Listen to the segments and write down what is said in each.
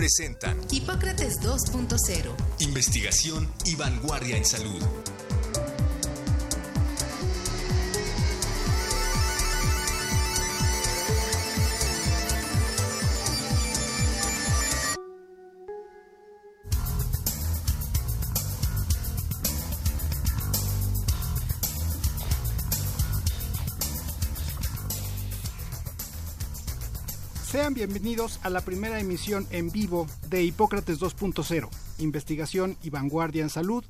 presentan Hipócrates 2.0. Investigación y vanguardia en salud. Bienvenidos a la primera emisión en vivo de Hipócrates 2.0, Investigación y Vanguardia en Salud,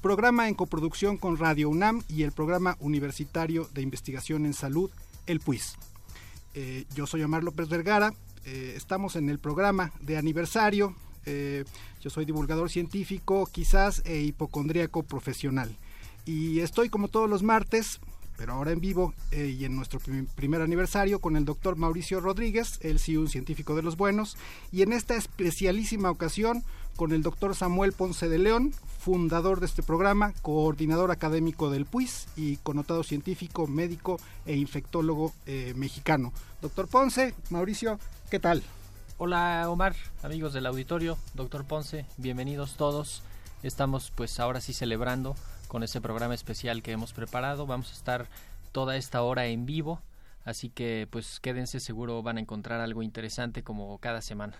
programa en coproducción con Radio UNAM y el Programa Universitario de Investigación en Salud, el PUIS. Eh, yo soy Omar López Vergara, eh, estamos en el programa de aniversario, eh, yo soy divulgador científico, quizás e hipocondríaco profesional. Y estoy como todos los martes pero ahora en vivo eh, y en nuestro primer aniversario con el doctor Mauricio Rodríguez, él sí un científico de los buenos, y en esta especialísima ocasión con el doctor Samuel Ponce de León, fundador de este programa, coordinador académico del PUIS y connotado científico, médico e infectólogo eh, mexicano. Doctor Ponce, Mauricio, ¿qué tal? Hola Omar, amigos del auditorio, doctor Ponce, bienvenidos todos. Estamos pues ahora sí celebrando con ese programa especial que hemos preparado. Vamos a estar toda esta hora en vivo, así que pues quédense, seguro van a encontrar algo interesante como cada semana.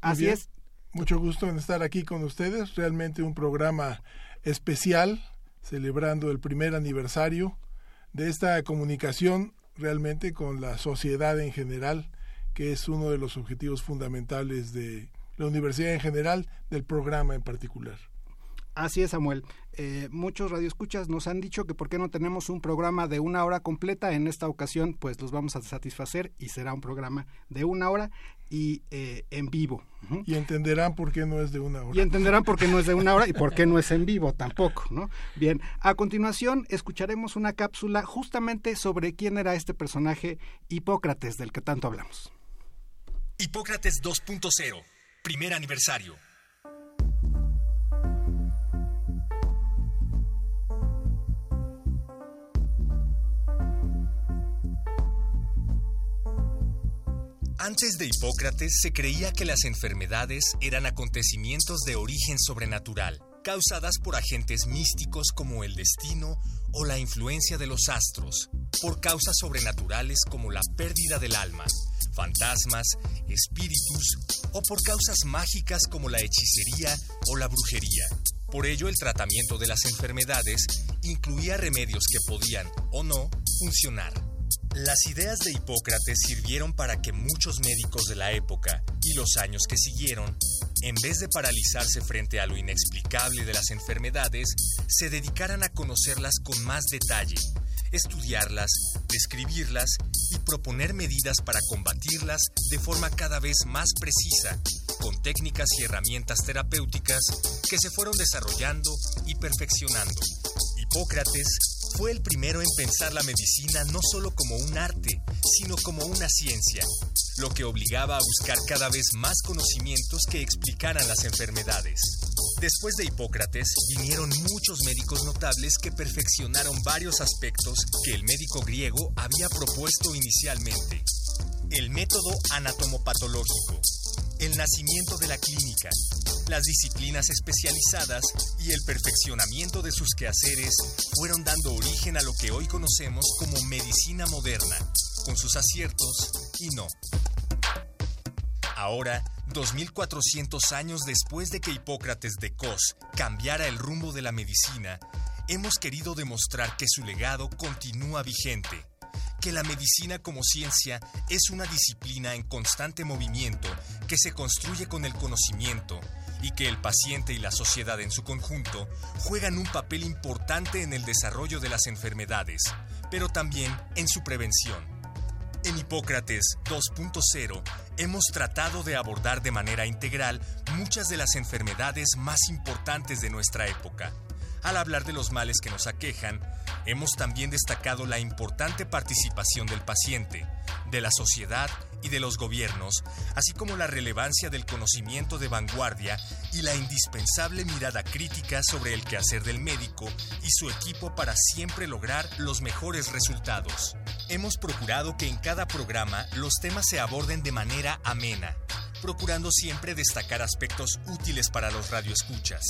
Así es. Mucho gusto en estar aquí con ustedes, realmente un programa especial celebrando el primer aniversario de esta comunicación realmente con la sociedad en general, que es uno de los objetivos fundamentales de la universidad en general, del programa en particular. Así es, Samuel. Eh, muchos radioescuchas nos han dicho que por qué no tenemos un programa de una hora completa. En esta ocasión, pues los vamos a satisfacer y será un programa de una hora y eh, en vivo. Y entenderán por qué no es de una hora. Y entenderán por qué no es de una hora y por qué no es en vivo tampoco, ¿no? Bien, a continuación escucharemos una cápsula justamente sobre quién era este personaje Hipócrates del que tanto hablamos. Hipócrates 2.0, primer aniversario. Antes de Hipócrates se creía que las enfermedades eran acontecimientos de origen sobrenatural, causadas por agentes místicos como el destino o la influencia de los astros, por causas sobrenaturales como la pérdida del alma, fantasmas, espíritus o por causas mágicas como la hechicería o la brujería. Por ello el tratamiento de las enfermedades incluía remedios que podían o no funcionar. Las ideas de Hipócrates sirvieron para que muchos médicos de la época y los años que siguieron, en vez de paralizarse frente a lo inexplicable de las enfermedades, se dedicaran a conocerlas con más detalle, estudiarlas, describirlas y proponer medidas para combatirlas de forma cada vez más precisa, con técnicas y herramientas terapéuticas que se fueron desarrollando y perfeccionando. Hipócrates fue el primero en pensar la medicina no solo como un arte, sino como una ciencia, lo que obligaba a buscar cada vez más conocimientos que explicaran las enfermedades. Después de Hipócrates vinieron muchos médicos notables que perfeccionaron varios aspectos que el médico griego había propuesto inicialmente. El método anatomopatológico, el nacimiento de la clínica, las disciplinas especializadas y el perfeccionamiento de sus quehaceres fueron dando origen a lo que hoy conocemos como medicina moderna, con sus aciertos y no. Ahora, 2400 años después de que Hipócrates de Cos cambiara el rumbo de la medicina, hemos querido demostrar que su legado continúa vigente que la medicina como ciencia es una disciplina en constante movimiento que se construye con el conocimiento y que el paciente y la sociedad en su conjunto juegan un papel importante en el desarrollo de las enfermedades, pero también en su prevención. En Hipócrates 2.0 hemos tratado de abordar de manera integral muchas de las enfermedades más importantes de nuestra época. Al hablar de los males que nos aquejan, hemos también destacado la importante participación del paciente, de la sociedad y de los gobiernos, así como la relevancia del conocimiento de vanguardia y la indispensable mirada crítica sobre el quehacer del médico y su equipo para siempre lograr los mejores resultados. Hemos procurado que en cada programa los temas se aborden de manera amena, procurando siempre destacar aspectos útiles para los radioescuchas.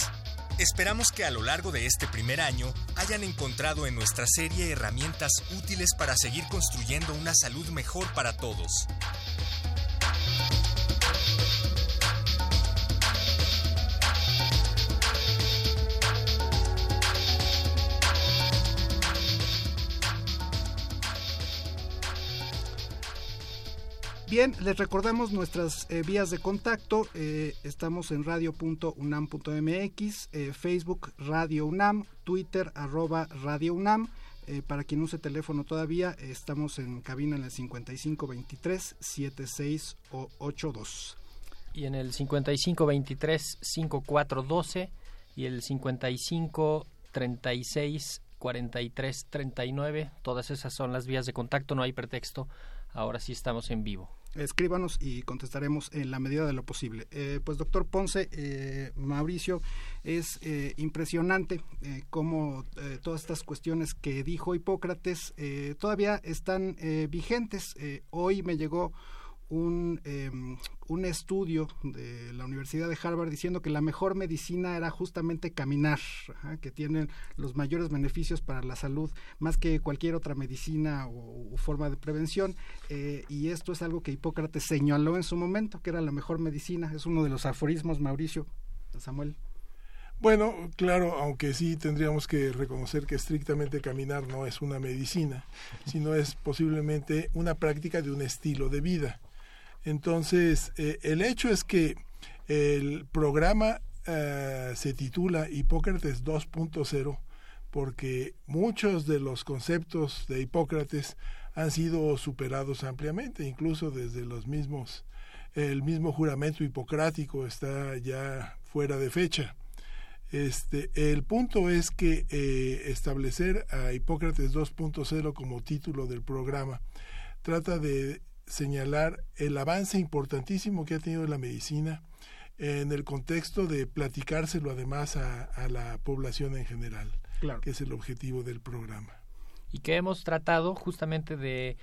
Esperamos que a lo largo de este primer año hayan encontrado en nuestra serie herramientas útiles para seguir construyendo una salud mejor para todos. Bien, les recordamos nuestras eh, vías de contacto. Eh, estamos en radio.unam.mx, eh, Facebook Radio UNAM, Twitter arroba Radio UNAM. para quien use teléfono todavía, estamos en cabina en el 5523 7682. Y en el 5523 5412 y el 5536 4339, todas esas son las vías de contacto, no hay pretexto. Ahora sí estamos en vivo escríbanos y contestaremos en la medida de lo posible. Eh, pues doctor Ponce, eh, Mauricio, es eh, impresionante cómo todas estas cuestiones que dijo Hipócrates todavía están vigentes. hoy me llegó un, em, un estudio de la Universidad de Harvard diciendo que la mejor medicina era justamente caminar, que tienen los mayores beneficios para la salud más que cualquier otra medicina o, forma de prevención. Eh, y esto es algo que Hipócrates señaló en su momento, que era la mejor medicina. Es uno de los aforismos, Mauricio, Samuel. Bueno, claro, aunque sí tendríamos que reconocer que estrictamente caminar no es una medicina, sino es posiblemente una práctica de un estilo de vida. Entonces, eh, el hecho es que el programa eh, se titula Hipócrates 2.0 porque muchos de los conceptos de Hipócrates han sido superados ampliamente, incluso desde los mismos, el mismo juramento hipocrático está ya fuera de fecha. Este, el punto es que eh, establecer a Hipócrates 2.0 como título del programa trata de señalar el avance importantísimo que ha tenido la medicina en el contexto de platicárselo además a, la población en general, que es el objetivo del programa. Y que hemos tratado justamente de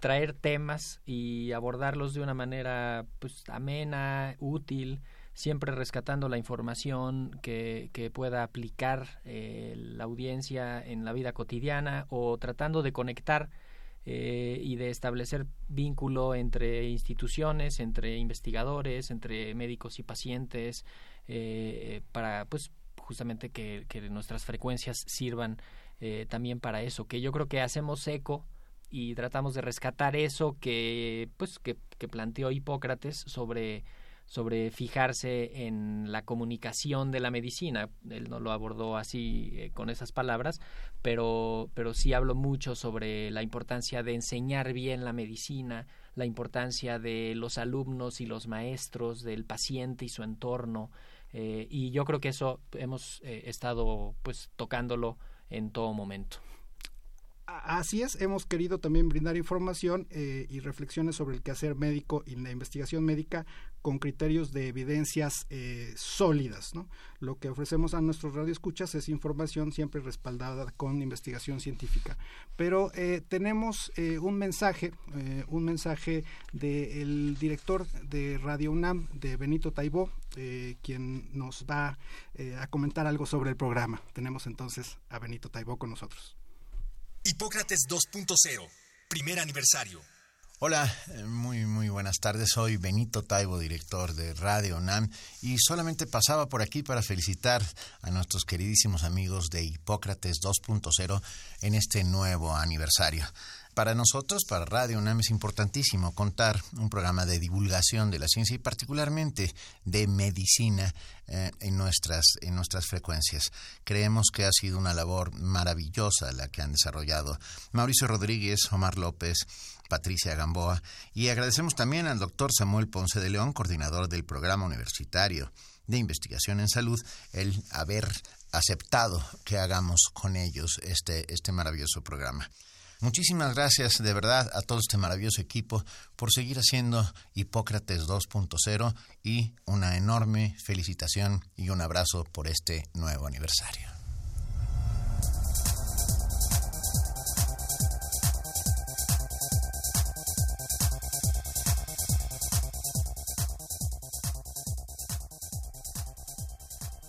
traer temas y abordarlos de una manera pues amena, útil, siempre rescatando la información que, que pueda aplicar eh, la audiencia en la vida cotidiana o tratando de conectar eh, y de establecer vínculo entre instituciones, entre investigadores, entre médicos y pacientes, eh, para pues justamente que, nuestras frecuencias sirvan eh, también para eso, que yo creo que hacemos eco y tratamos de rescatar eso que pues que planteó Hipócrates sobre sobre fijarse en la comunicación de la medicina. Él no lo abordó así eh, con esas palabras, pero, pero sí habló mucho sobre la importancia de enseñar bien la medicina, la importancia de los alumnos y los maestros, del paciente y su entorno. Eh, y yo creo que eso hemos eh, estado pues tocándolo en todo momento. Así es, hemos querido también brindar información y reflexiones sobre el quehacer médico y la investigación médica con criterios de evidencias eh, sólidas. ¿no? Lo que ofrecemos a nuestros radioescuchas es información siempre respaldada con investigación científica. Pero eh, tenemos un mensaje, un mensaje del director de Radio UNAM, de Benito Taibó, quien nos va a comentar algo sobre el programa. Tenemos entonces a Benito Taibó con nosotros. Hipócrates 2.0, primer aniversario. Hola, eh, muy muy buenas tardes. Soy Benito Taibo, director de Radio NAM, y solamente pasaba por aquí para felicitar a nuestros queridísimos amigos de Hipócrates 2.0 en este nuevo aniversario. Para nosotros, para Radio UNAM, es importantísimo contar un programa de divulgación de la ciencia y particularmente de medicina eh, en, nuestras, en nuestras frecuencias. Creemos que ha sido una labor maravillosa la que han desarrollado Mauricio Rodríguez, Omar López, Patricia Gamboa, y agradecemos también al doctor Samuel Ponce de León, coordinador del Programa Universitario de Investigación en Salud, el haber aceptado que hagamos con ellos este, este maravilloso programa. Muchísimas gracias de verdad a todo este maravilloso equipo por seguir haciendo Hipócrates 2.0 y una enorme felicitación y un abrazo por este nuevo aniversario.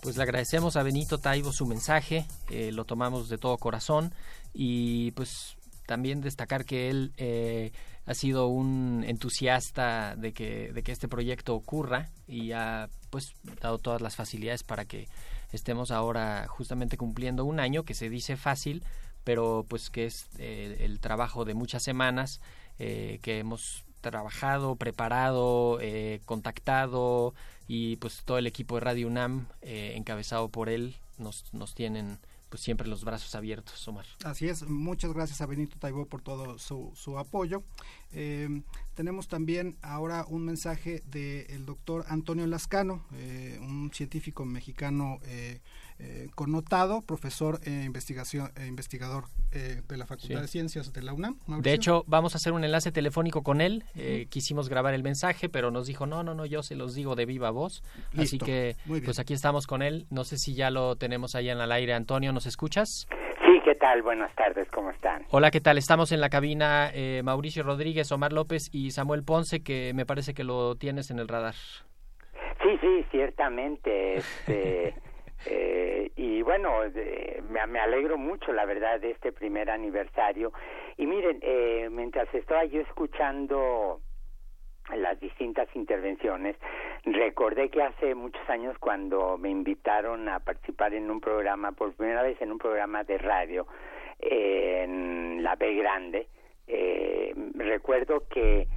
Pues le agradecemos a Benito Taibo su mensaje, eh, lo tomamos de todo corazón y pues también destacar que él eh, ha sido un entusiasta de que, de que este proyecto ocurra y ha pues dado todas las facilidades para que estemos ahora justamente cumpliendo un año que se dice fácil pero pues que es eh, el trabajo de muchas semanas eh, que hemos trabajado, preparado, contactado y pues todo el equipo de Radio UNAM encabezado por él nos, nos tienen pues siempre los brazos abiertos, Omar. Así es, muchas gracias a Benito Taibo por todo su, su apoyo. Eh, tenemos también ahora un mensaje del doctor Antonio Lascano, eh, un científico mexicano eh, eh, connotado, profesor e investigación, e investigador de la Facultad de Ciencias de la UNAM. De hecho, vamos a hacer un enlace telefónico con él. quisimos grabar el mensaje, pero nos dijo, no, no, no, yo se los digo de viva voz. Así que, pues aquí estamos con él. No sé si ya lo tenemos ahí en el aire. Antonio, ¿nos escuchas? Buenas tardes, ¿cómo están? Hola, ¿qué tal? Estamos en la cabina Mauricio Rodríguez, Omar López y Samuel Ponce, que me parece que lo tienes en el radar. Sí, sí, ciertamente. Este, eh, y bueno, me, alegro mucho, la verdad, de este primer aniversario. Y miren, eh, mientras estaba yo escuchando las distintas intervenciones, recordé que hace muchos años cuando me invitaron a participar en un programa, por primera vez en un programa de radio en la B Grande, eh, recuerdo que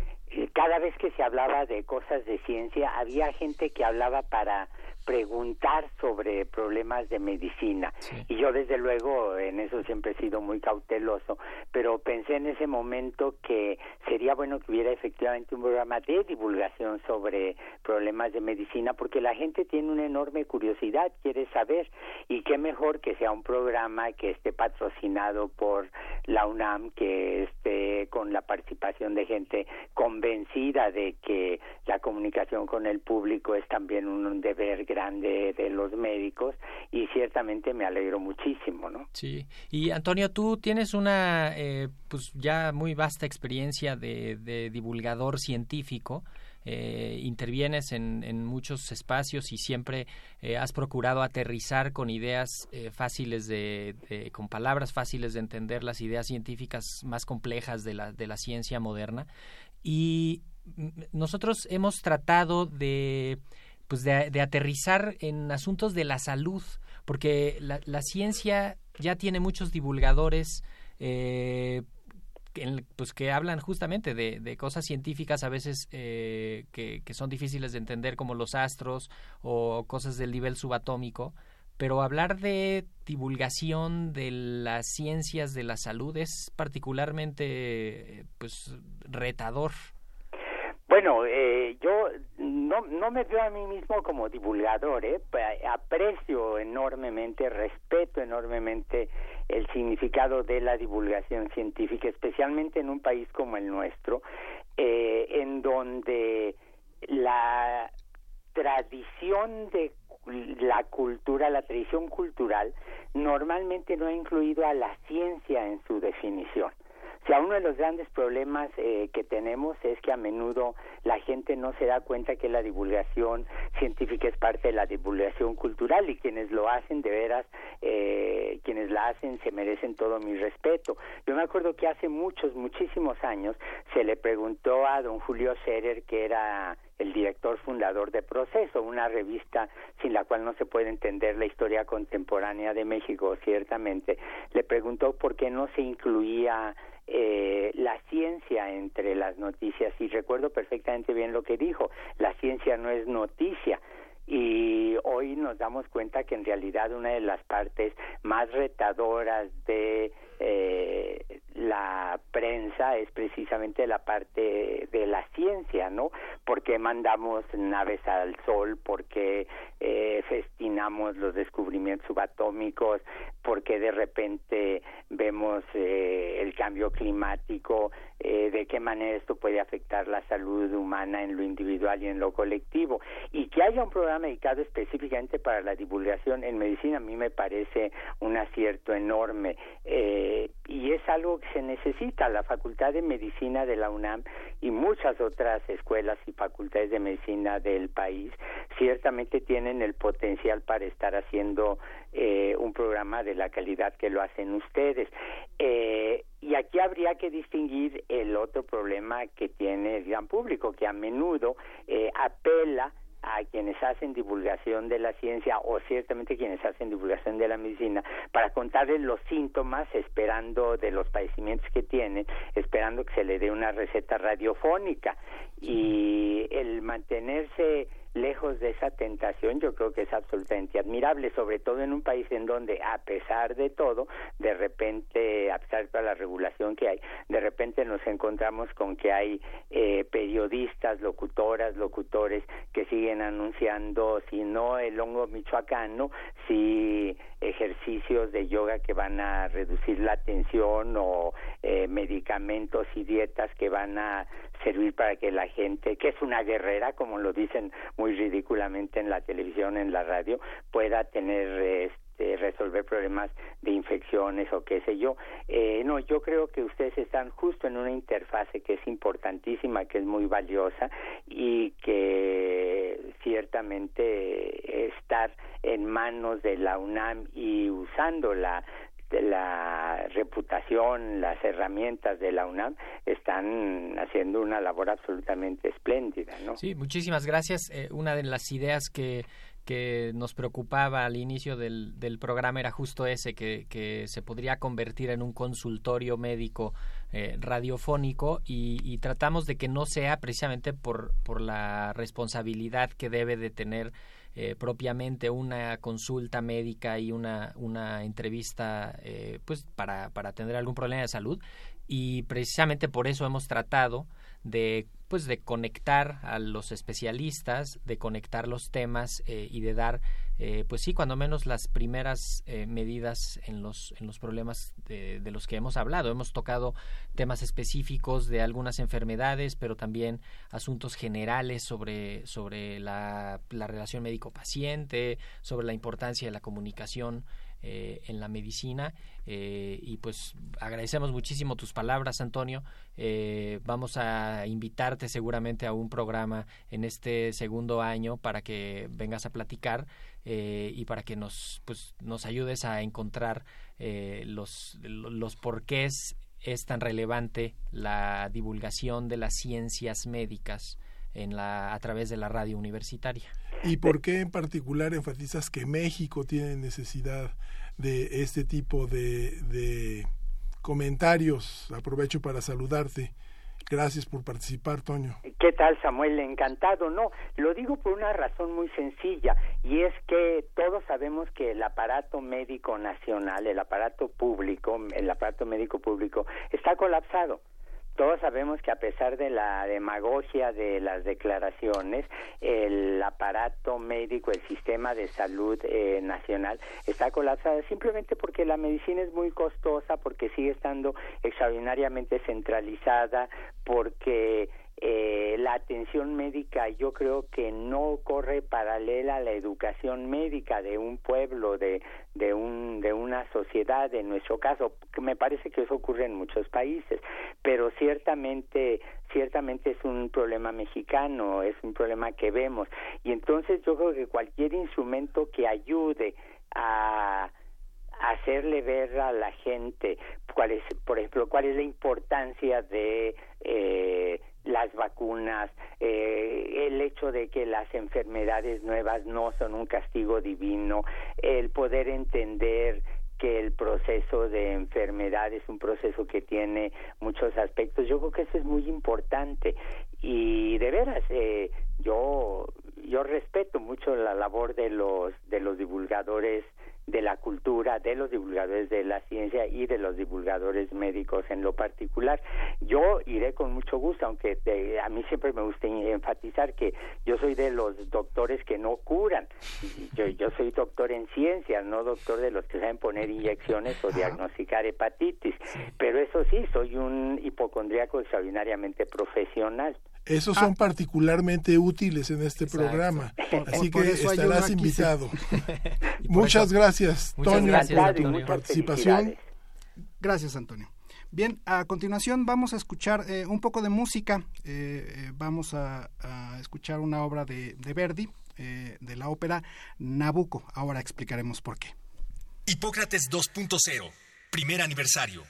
cada vez que se hablaba de cosas de ciencia había gente que hablaba para preguntar sobre problemas de medicina. Y yo desde luego en eso siempre he sido muy cauteloso, pero pensé en ese momento que sería bueno que hubiera efectivamente un programa de divulgación sobre problemas de medicina, porque la gente tiene una enorme curiosidad, quiere saber, y qué mejor que sea un programa que esté patrocinado por la UNAM, que esté con la participación de gente convencida de que la comunicación con el público es también un deber grande de los médicos y ciertamente me alegro muchísimo, ¿no? Sí. Y Antonio, tú tienes una eh, pues ya muy vasta experiencia de, de divulgador científico. Eh, intervienes en, muchos espacios y siempre eh, has procurado aterrizar con ideas eh, fáciles de, de, con palabras fáciles de entender las ideas científicas más complejas de la, de la ciencia moderna. Y nosotros hemos tratado de pues de, aterrizar en asuntos de la salud, porque la, la ciencia ya tiene muchos divulgadores eh, pues que hablan justamente de, de cosas científicas a veces eh, que, que, son difíciles de entender como los astros o cosas del nivel subatómico pero hablar de divulgación de las ciencias de la salud es particularmente pues retador bueno, eh, yo no, me veo a mí mismo como divulgador, ¿eh? aprecio enormemente, respeto enormemente el significado de la divulgación científica, especialmente en un país como el nuestro, eh, en donde la tradición de la cultura, la tradición cultural, normalmente no ha incluido a la ciencia en su definición. O sea, uno de los grandes problemas eh, que tenemos es que a menudo la gente no se da cuenta que la divulgación científica es parte de la divulgación cultural y quienes lo hacen de veras, eh, quienes la hacen se merecen todo mi respeto. Yo me acuerdo que hace muchos, muchísimos años se le preguntó a don Julio Scherer, que era el director fundador de Proceso, una revista sin la cual no se puede entender la historia contemporánea de México, ciertamente, le preguntó por qué no se incluía eh, la ciencia entre las noticias. Y recuerdo perfectamente bien lo que dijo, la ciencia no es noticia, y hoy nos damos cuenta que en realidad una de las partes más retadoras de eh, la prensa es precisamente la parte de la ciencia, ¿no? Porque mandamos naves al sol, porque eh, festinamos los descubrimientos subatómicos, porque de repente vemos eh, el cambio climático, eh, de qué manera esto puede afectar la salud humana en lo individual y en lo colectivo. Y que haya un programa dedicado específicamente para la divulgación en medicina a mí me parece un acierto enorme. Eh, y es algo que se necesita. La Facultad de Medicina de la UNAM y muchas otras escuelas y facultades de medicina del país ciertamente tienen el potencial para estar haciendo eh, un programa de la calidad que lo hacen ustedes. Eh, y aquí habría que distinguir el otro problema que tiene el gran público, que a menudo eh, apela a quienes hacen divulgación de la ciencia o ciertamente quienes hacen divulgación de la medicina para contarles los síntomas esperando de los padecimientos que tienen, esperando que se le dé una receta radiofónica. Y el mantenerse lejos de esa tentación yo creo que es absolutamente admirable, sobre todo en un país en donde a pesar de todo, de repente, a la regulación que hay, de repente nos encontramos con que hay eh, periodistas, locutoras, locutores que siguen anunciando, si no el hongo michoacano, si ejercicios de yoga que van a reducir la tensión o eh, medicamentos y dietas que van a servir para que la gente, que es una guerrera, como lo dicen muy ridículamente en la televisión, en la radio, pueda tener este, resolver problemas de infecciones o qué sé yo. Eh, no, yo creo que ustedes están justo en una interfase que es importantísima, que es muy valiosa y que ciertamente estar en manos de la UNAM y usando la la reputación, las herramientas de la UNAM están haciendo una labor absolutamente espléndida, ¿no? Sí, muchísimas gracias. Eh, una de las ideas que que nos preocupaba al inicio del, del programa era justo ese, que, que, se podría convertir en un consultorio médico eh, radiofónico y, y, tratamos de que no sea precisamente por, por la responsabilidad que debe de tener eh, propiamente una consulta médica y una, una entrevista eh, pues para, para tener algún problema de salud. Y precisamente por eso hemos tratado de pues de conectar a los especialistas, de conectar los temas eh, y de dar eh, pues sí, cuando menos las primeras eh, medidas en los, en los problemas de, los que hemos hablado. Hemos tocado temas específicos de algunas enfermedades, pero también asuntos generales sobre, sobre la, la relación médico-paciente, sobre la importancia de la comunicación eh, en la medicina eh, y pues agradecemos muchísimo tus palabras Antonio vamos a invitarte seguramente a un programa en este segundo año para que vengas a platicar y para que nos pues nos ayudes a encontrar los los porqués es tan relevante la divulgación de las ciencias médicas en la, a través de la radio universitaria. ¿Y por qué en particular enfatizas que México tiene necesidad de este tipo de, de comentarios? Aprovecho para saludarte. Gracias por participar, Toño. ¿Qué tal, Samuel? Encantado. No, lo digo por una razón muy sencilla, y es que todos sabemos que el aparato médico nacional, el aparato público, el aparato médico público, está colapsado todos sabemos que a pesar de la demagogia de las declaraciones, el aparato médico, el sistema de salud eh, nacional está colapsado simplemente porque la medicina es muy costosa, porque sigue estando extraordinariamente centralizada, porque eh, la atención médica yo creo que no corre paralela a la educación médica de un pueblo, de, de, un, de una sociedad, en nuestro caso, me parece que eso ocurre en muchos países, pero ciertamente, ciertamente es un problema mexicano, es un problema que vemos, y entonces yo creo que cualquier instrumento que ayude a hacerle ver a la gente cuál es, por ejemplo, cuál es la importancia de eh, las vacunas, eh, el hecho de que las enfermedades nuevas no son un castigo divino, el poder entender que el proceso de enfermedad es un proceso que tiene muchos aspectos. Yo creo que eso es muy importante y de veras eh, yo yo respeto mucho la labor de los de los divulgadores de la cultura, de los divulgadores de la ciencia y de los divulgadores médicos en lo particular. Yo iré con mucho gusto, aunque a mí siempre me gusta enfatizar que yo soy de los doctores que no curan. Yo, yo soy doctor en ciencias, no doctor de los que saben poner inyecciones o diagnosticar hepatitis. Pero eso sí, soy un hipocondríaco extraordinariamente profesional. Esos son ah. particularmente útiles en este programa. Así que estarás invitado. Muchas gracias, Toño, por tu participación. Gracias, Antonio. Bien, a continuación vamos a escuchar eh, un poco de música. Eh, eh, vamos a, escuchar una obra de, de Verdi, de la ópera Nabucco. Ahora explicaremos por qué. Hipócrates 2.0, primer aniversario.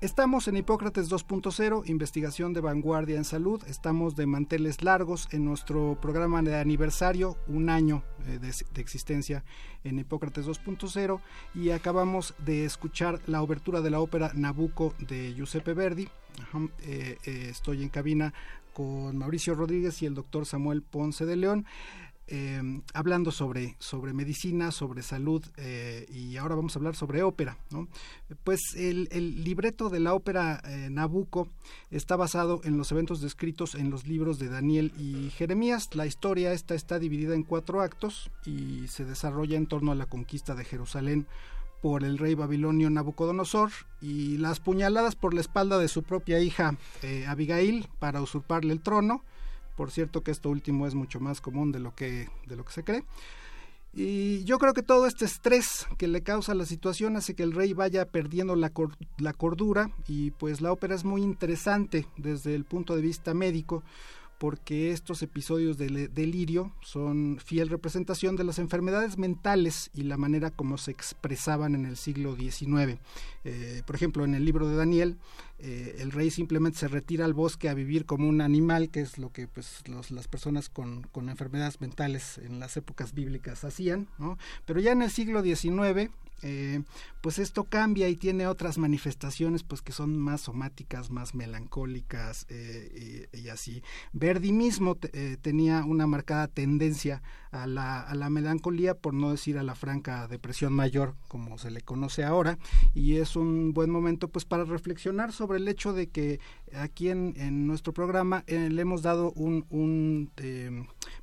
Estamos en Hipócrates 2.0, investigación de vanguardia en salud. Estamos de manteles largos en nuestro programa de aniversario, un año eh, de, existencia en Hipócrates 2.0 y acabamos de escuchar la obertura de la ópera Nabucco de Giuseppe Verdi. Eh, eh, estoy en cabina con Mauricio Rodríguez y el doctor Samuel Ponce de León. Em, hablando sobre, sobre medicina, sobre salud eh, y ahora vamos a hablar sobre ópera. ¿no? Pues el, libreto de la ópera eh, Nabucco está basado en los eventos descritos en los libros de Daniel y Jeremías. La historia esta está dividida en cuatro actos y se desarrolla en torno a la conquista de Jerusalén por el rey babilonio Nabucodonosor y las puñaladas por la espalda de su propia hija eh, Abigail para usurparle el trono por cierto que esto último es mucho más común de lo que, de lo que se cree. Y yo creo que todo este estrés que le causa la situación hace que el rey vaya perdiendo la, la cordura y pues la ópera es muy interesante desde el punto de vista médico porque estos episodios de delirio son fiel representación de las enfermedades mentales y la manera como se expresaban en el siglo XIX. Eh, por ejemplo, en el libro de Daniel, eh, el rey simplemente se retira al bosque a vivir como un animal, que es lo que pues las personas con, enfermedades mentales en las épocas bíblicas hacían, ¿no? Pero ya en el siglo XIX eh, pues esto cambia y tiene otras manifestaciones pues que son más somáticas, más melancólicas eh, y, así. Verdi mismo eh, tenía una marcada tendencia a la, a la melancolía, por no decir a la franca depresión mayor, como se le conoce ahora, y es un buen momento pues para reflexionar sobre el hecho de que aquí en, en nuestro programa le hemos dado un, un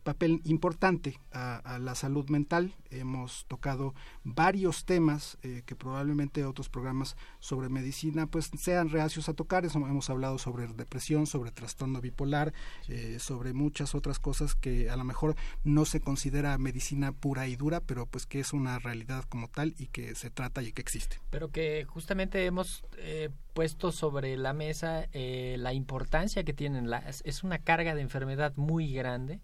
papel importante a, la salud mental. Hemos tocado varios temas eh, que probablemente otros programas sobre medicina pues sean reacios a tocar. Eso, hemos hablado sobre depresión, sobre trastorno bipolar, eh, sobre muchas otras cosas que a lo mejor no se considera medicina pura y dura, pero pues que es una realidad como tal y que se trata y que existe. Pero que justamente hemos eh, puesto sobre la mesa la importancia que tienen. las es una carga de enfermedad muy grande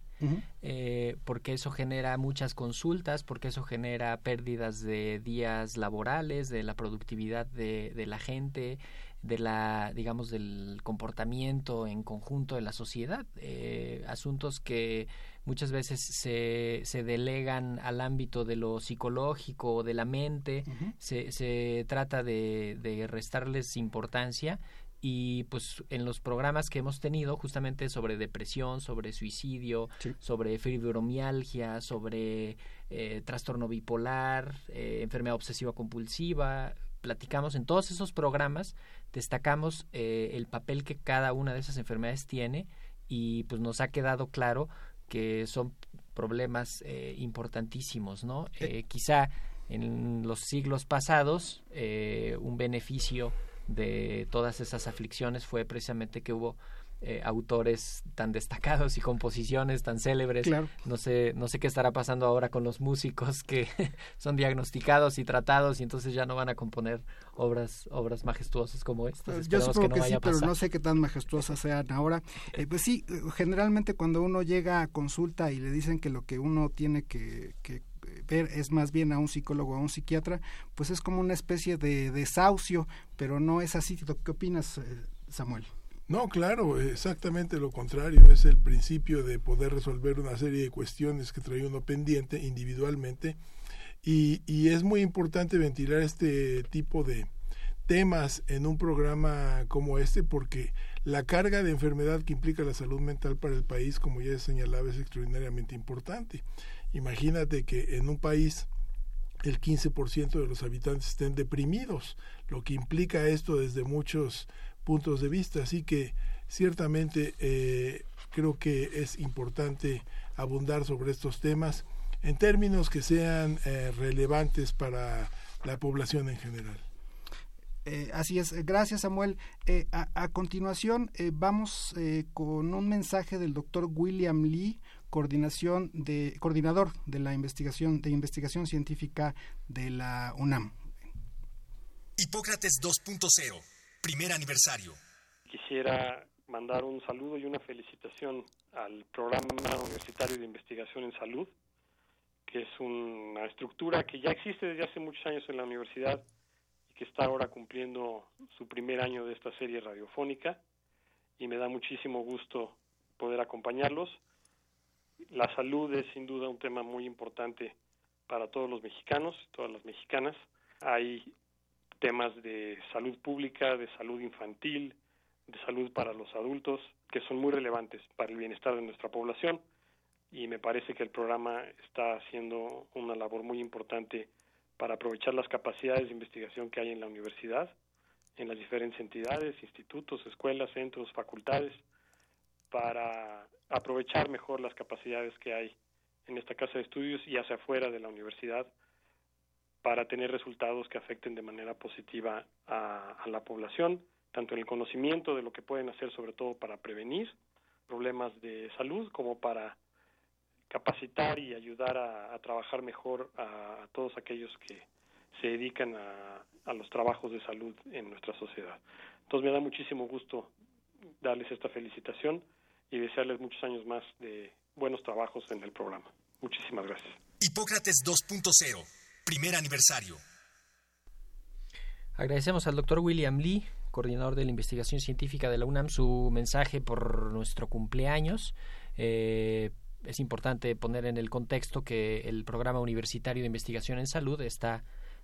eh, porque eso genera muchas consultas, porque eso genera pérdidas de días laborales, de la productividad de, de la gente, de la, digamos, del comportamiento en conjunto de la sociedad, eh, asuntos que muchas veces se, se delegan al ámbito de lo psicológico, de la mente, se, se trata de, de restarles importancia y pues en los programas que hemos tenido justamente sobre depresión, sobre suicidio, sobre fibromialgia, sobre eh, trastorno bipolar, eh, enfermedad obsesiva compulsiva, platicamos en todos esos programas, destacamos eh, el papel que cada una de esas enfermedades tiene y pues nos ha quedado claro que son problemas importantísimos, ¿no? quizá en los siglos pasados un beneficio de todas esas aflicciones fue precisamente que hubo eh, autores tan destacados y composiciones tan célebres. No sé, no sé qué estará pasando ahora con los músicos que son diagnosticados y tratados y entonces ya no van a componer obras, obras majestuosas como estas. Yo supongo que, sí, pero no sé qué tan majestuosas sean ahora. Eh, pues sí, generalmente cuando uno llega a consulta y le dicen que lo que uno tiene que, que es más bien a un psicólogo o a un psiquiatra, pues es como una especie de desahucio, pero no es así. ¿Qué opinas, eh, Samuel? No, claro, exactamente lo contrario. Es el principio de poder resolver una serie de cuestiones que trae uno pendiente individualmente. Y, y es muy importante ventilar este tipo de temas en un programa como este porque la carga de enfermedad que implica la salud mental para el país, como ya señalaba, es extraordinariamente importante. Imagínate que en un país el 15% de los habitantes estén deprimidos, lo que implica esto desde muchos puntos de vista. Así que ciertamente eh, creo que es importante abundar sobre estos temas en términos que sean eh, relevantes para la población en general. Eh, así es, gracias Samuel. a, a, continuación vamos con un mensaje del doctor William Lee, coordinación de, coordinador de la investigación, de investigación científica de la UNAM. Hipócrates 2.0, primer aniversario. Quisiera mandar un saludo y una felicitación al programa universitario de investigación en salud, que es una estructura que ya existe desde hace muchos años en la universidad y que está ahora cumpliendo su primer año de esta serie radiofónica y me da muchísimo gusto poder acompañarlos la salud es sin duda un tema muy importante para todos los mexicanos, todas las mexicanas. Hay temas de salud pública, de salud infantil, de salud para los adultos, que son muy relevantes para el bienestar de nuestra población y me parece que el programa está haciendo una labor muy importante para aprovechar las capacidades de investigación que hay en la universidad, en las diferentes entidades, institutos, escuelas, centros, facultades, para aprovechar mejor las capacidades que hay en esta casa de estudios y hacia afuera de la universidad para tener resultados que afecten de manera positiva a, la población, tanto en el conocimiento de lo que pueden hacer, sobre todo para prevenir problemas de salud, como para capacitar y ayudar a, trabajar mejor a, todos aquellos que se dedican a los trabajos de salud en nuestra sociedad. Entonces me da muchísimo gusto darles esta felicitación y desearles muchos años más de buenos trabajos en el programa. Muchísimas gracias. Hipócrates 2.0, primer aniversario. Agradecemos al doctor William Lee, coordinador de la investigación científica de la UNAM, su mensaje por nuestro cumpleaños. Eh, es importante poner en el contexto que el programa universitario de investigación en salud está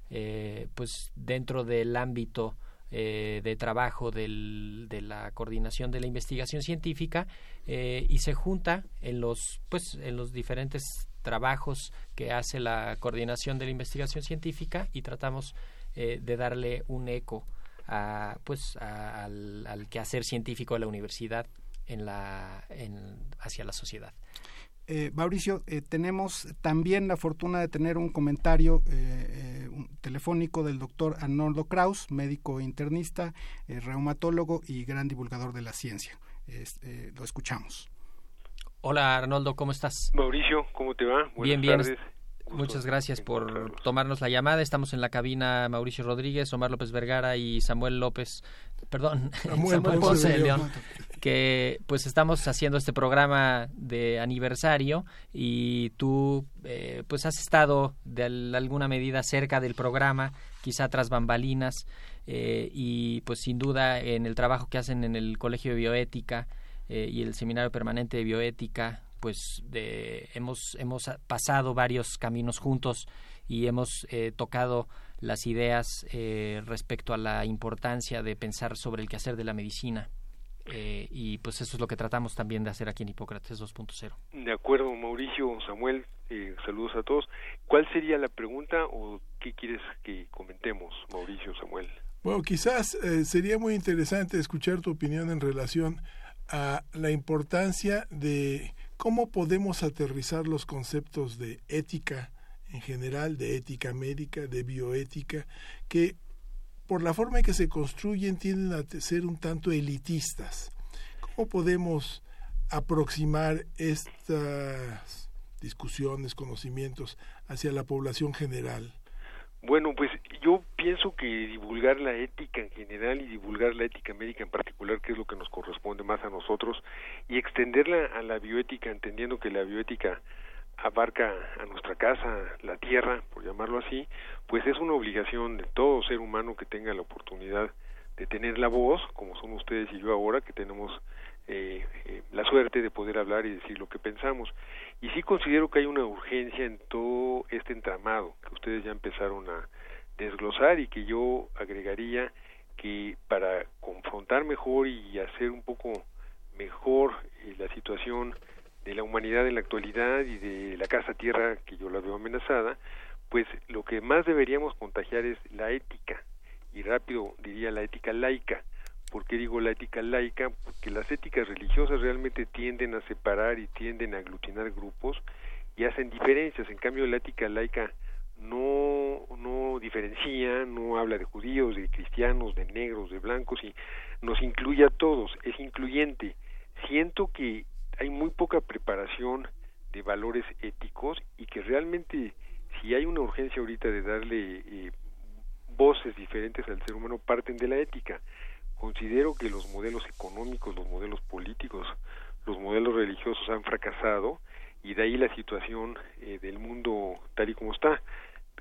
eh, pues dentro del ámbito eh, de trabajo del, de la coordinación de la investigación científica eh, y se junta en los pues en los diferentes trabajos que hace la coordinación de la investigación científica y tratamos eh, de darle un eco a, pues al, al, quehacer científico de la universidad en la en, hacia la sociedad. Eh, Mauricio, eh, tenemos también la fortuna de tener un comentario eh, un telefónico del doctor Arnoldo Kraus, médico internista, reumatólogo y gran divulgador de la ciencia. lo escuchamos. Hola Arnoldo, ¿cómo estás? Mauricio, ¿cómo te va? Buenas bien, bien. Tardes. Muchas gracias por tomarnos la llamada. Estamos en la cabina Mauricio Rodríguez, Omar López Vergara y Samuel López, perdón, Samuel, Samuel Ponce de León, que pues estamos haciendo este programa de aniversario y tú eh, pues has estado de alguna medida cerca del programa, quizá tras bambalinas eh, y pues sin duda en el trabajo que hacen en el Colegio de Bioética eh, y el Seminario Permanente de Bioética pues de, hemos, hemos pasado varios caminos juntos y hemos eh, tocado las ideas respecto a la importancia de pensar sobre el quehacer de la medicina. Eh, y pues eso es lo que tratamos también de hacer aquí en Hipócrates 2.0. De acuerdo, Mauricio, Samuel, eh, saludos a todos. ¿Cuál sería la pregunta o qué quieres que comentemos, Mauricio, Samuel? Bueno, quizás eh, sería muy interesante escuchar tu opinión en relación a la importancia de ¿Cómo podemos aterrizar los conceptos de ética en general, de ética médica, de bioética, que por la forma en que se construyen tienden a ser un tanto elitistas? ¿Cómo podemos aproximar estas discusiones, conocimientos hacia la población general? Bueno, pues yo pienso que divulgar la ética en general y divulgar la ética médica en particular, que es lo que nos corresponde más a nosotros, y extenderla a la bioética, entendiendo que la bioética abarca a nuestra casa, la tierra, por llamarlo así, pues es una obligación de todo ser humano que tenga la oportunidad de tener la voz, como son ustedes y yo ahora, que tenemos eh, eh, la suerte de poder hablar y decir lo que pensamos. Y sí considero que hay una urgencia en todo este entramado que ustedes ya empezaron a desglosar y que yo agregaría que para confrontar mejor y hacer un poco mejor eh, la situación de la humanidad en la actualidad y de la casa tierra que yo la veo amenazada, pues lo que más deberíamos contagiar es la ética y rápido diría la ética laica ¿Por qué digo la ética laica? Porque las éticas religiosas realmente tienden a separar y tienden a aglutinar grupos y hacen diferencias. En cambio, la ética laica no, no diferencia, no habla de judíos, de cristianos, de negros, de blancos y nos incluye a todos, es incluyente. Siento que hay muy poca preparación de valores éticos y que realmente si hay una urgencia ahorita de darle eh, voces diferentes al ser humano parten de la ética considero que los modelos económicos, los modelos políticos, los modelos religiosos han fracasado y de ahí la situación eh, del mundo tal y como está.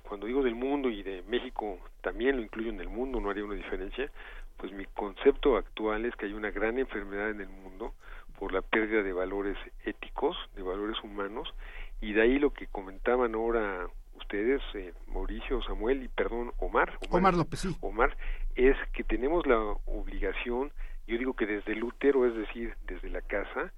Cuando digo del mundo y de México también lo incluyo en el mundo, no haría una diferencia, pues mi concepto actual es que hay una gran enfermedad en el mundo por la pérdida de valores éticos, de valores humanos, y de ahí lo que comentaban ahora ustedes, eh, Mauricio, Samuel y perdón, Omar, Omar, López, sí. Omar, es que tenemos la obligación, yo digo que desde el útero, es decir, desde la casa,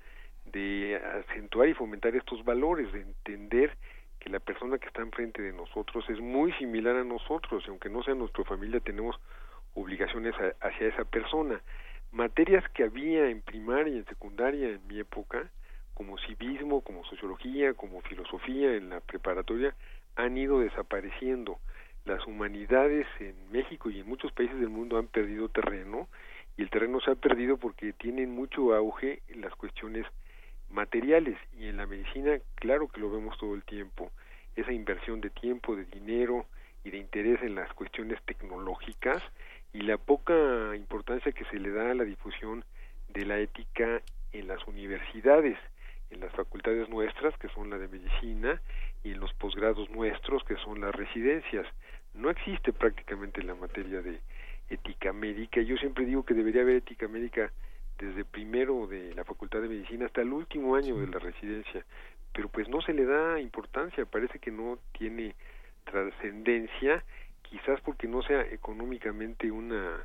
de acentuar y fomentar estos valores, de entender que la persona que está enfrente de nosotros es muy similar a nosotros, y aunque no sea nuestra familia, tenemos obligaciones hacia esa persona. Materias que había en primaria y en secundaria en mi época, como civismo, como sociología, como filosofía en la preparatoria, han ido desapareciendo. Las humanidades en México y en muchos países del mundo han perdido terreno y el terreno se ha perdido porque tienen mucho auge en las cuestiones materiales y en la medicina claro que lo vemos todo el tiempo esa inversión de tiempo de dinero y de interés en las cuestiones tecnológicas y la poca importancia que se le da a la difusión de la ética en las universidades, en las facultades nuestras, que son la de medicina, y en los posgrados nuestros, que son las residencias. No existe prácticamente la materia de ética médica. Yo siempre digo que debería haber ética médica desde primero de la Facultad de Medicina hasta el último año de la residencia, pero pues no se le da importancia, parece que no tiene trascendencia, quizás porque no sea económicamente una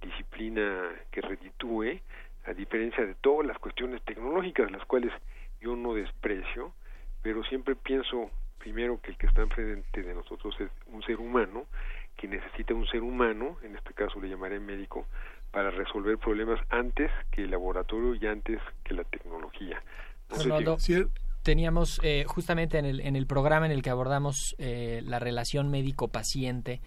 disciplina que reditúe, a diferencia de todas las cuestiones tecnológicas, las cuales yo no desprecio, pero siempre pienso primero que el que está enfrente de nosotros es un ser humano, que necesita un ser humano, en este caso le llamaré médico, para resolver problemas antes que el laboratorio y antes que la tecnología. Teníamos eh, justamente en el, en el programa en el que abordamos eh, la relación médico-paciente,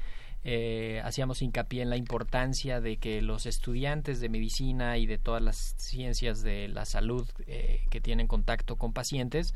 eh, hacíamos hincapié en la importancia de que los estudiantes de medicina y de todas las ciencias de la salud que tienen contacto con pacientes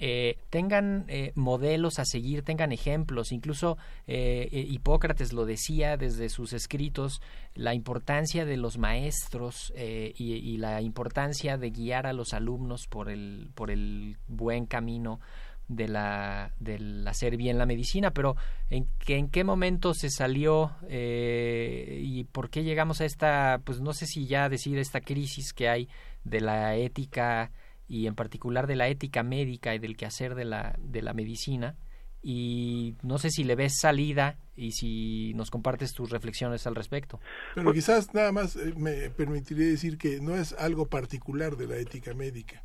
eh, tengan eh, modelos a seguir, tengan ejemplos. Incluso eh, Hipócrates lo decía desde sus escritos, la importancia de los maestros y, la importancia de guiar a los alumnos por el, por el buen camino de la, del hacer bien la medicina, pero ¿en, que, en qué momento se salió y por qué llegamos a esta, pues no sé si ya decir esta crisis que hay de la ética y en particular de la ética médica y del quehacer de la, de la medicina. Y no sé si le ves salida y si nos compartes tus reflexiones al respecto. Pero quizás nada más eh, me permitiría decir que no es algo particular de la ética médica.